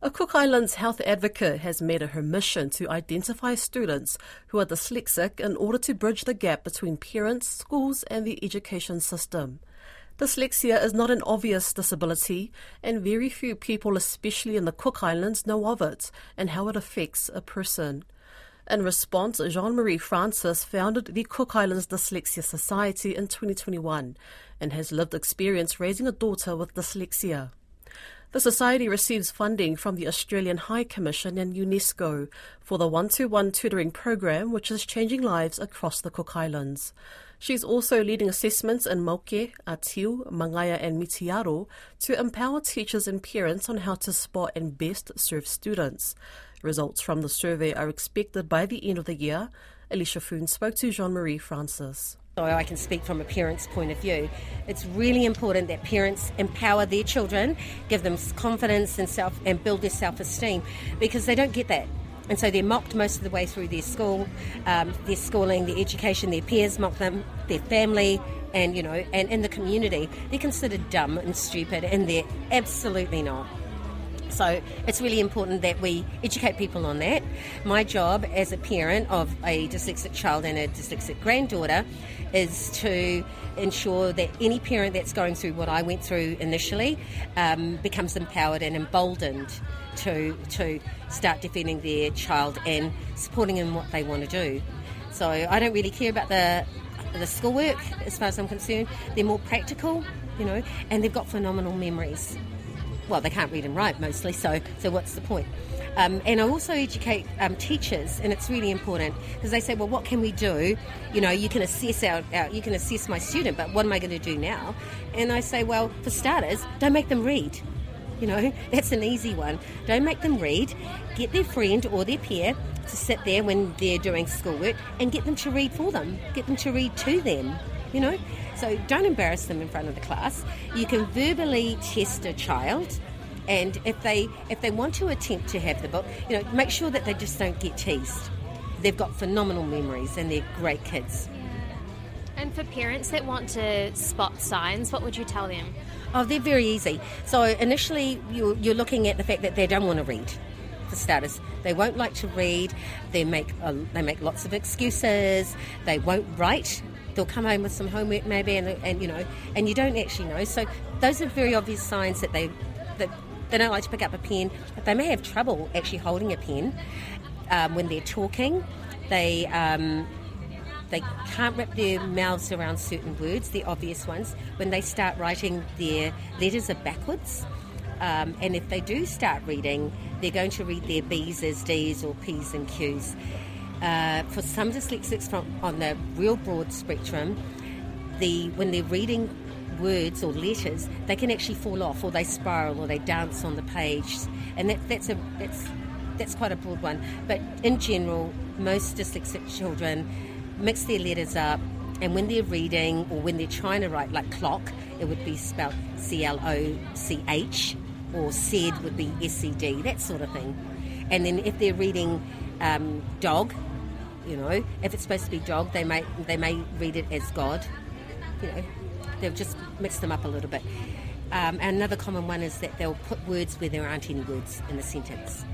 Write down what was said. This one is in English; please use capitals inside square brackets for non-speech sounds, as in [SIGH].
A Cook Islands health advocate has made it her mission to identify students who are dyslexic in order to bridge the gap between parents, schools, and the education system. Dyslexia is not an obvious disability, and very few people, especially in the Cook Islands, know of it and how it affects a person. In response, Jean Marie Francis founded the Cook Islands Dyslexia Society in 2021 and has lived experience raising a daughter with dyslexia. The Society receives funding from the Australian High Commission and UNESCO for the one to one tutoring program, which is changing lives across the Cook Islands. She's also leading assessments in Mauke, Atiu, Mangaia, and Mitiaro to empower teachers and parents on how to spot and best serve students. Results from the survey are expected by the end of the year. Alicia Foon spoke to Jean Marie Francis. So I can speak from a parent's point of view. It's really important that parents empower their children, give them confidence and self and build their self-esteem because they don't get that. And so they're mocked most of the way through their school, um, their schooling, their education, their peers mock them, their family, and you know, and in the community, they're considered dumb and stupid, and they're absolutely not. So it's really important that we educate people on that. My job as a parent of a dyslexic child and a dyslexic granddaughter is to ensure that any parent that's going through what I went through initially um, becomes empowered and emboldened to to start defending their child and supporting them what they want to do. So I don't really care about the the schoolwork as far as I'm concerned. They're more practical, you know, and they've got phenomenal memories well, they can't read and write mostly, so, so what's the point? Um, and I also educate um, teachers, and it's really important because they say, "Well, what can we do? You know, you can assess our, our, you can assess my student, but what am I going to do now?" And I say, "Well, for starters, don't make them read. You know, [LAUGHS] that's an easy one. Don't make them read. Get their friend or their peer to sit there when they're doing schoolwork and get them to read for them. Get them to read to them. You know, so don't embarrass them in front of the class. You can verbally test a child and if they if they want to attempt to have the book, you know, make sure that they just don't get teased. They've got phenomenal memories and they're great kids. And for parents that want to spot signs, what would you tell them? Oh, they're very easy. So initially, you're, you're looking at the fact that they don't want to read. For starters, they won't like to read. They make uh, they make lots of excuses. They won't write they'll come home with some homework maybe, and, and you know, and you don't actually know. So those are very obvious signs that they that they don't like to pick up a pen. But they may have trouble actually holding a pen um, when they're talking. They um, they can't wrap their mouths around certain words, the obvious ones. When they start writing, their letters are backwards. Um, and if they do start reading, they're going to read their B's as D's or P's and Q's. Uh, for some dyslexics from, on the real broad spectrum, the when they're reading words or letters, they can actually fall off, or they spiral, or they dance on the page, and that, that's a that's that's quite a broad one. But in general, most dyslexic children mix their letters up, and when they're reading or when they're trying to write, like clock, it would be spelled C L O C H, or said would be S E D, that sort of thing. And then if they're reading um, dog, you know, if it's supposed to be dog, they may they may read it as God. You know, they've just mixed them up a little bit. Um, another common one is that they'll put words where there aren't any words in the sentence.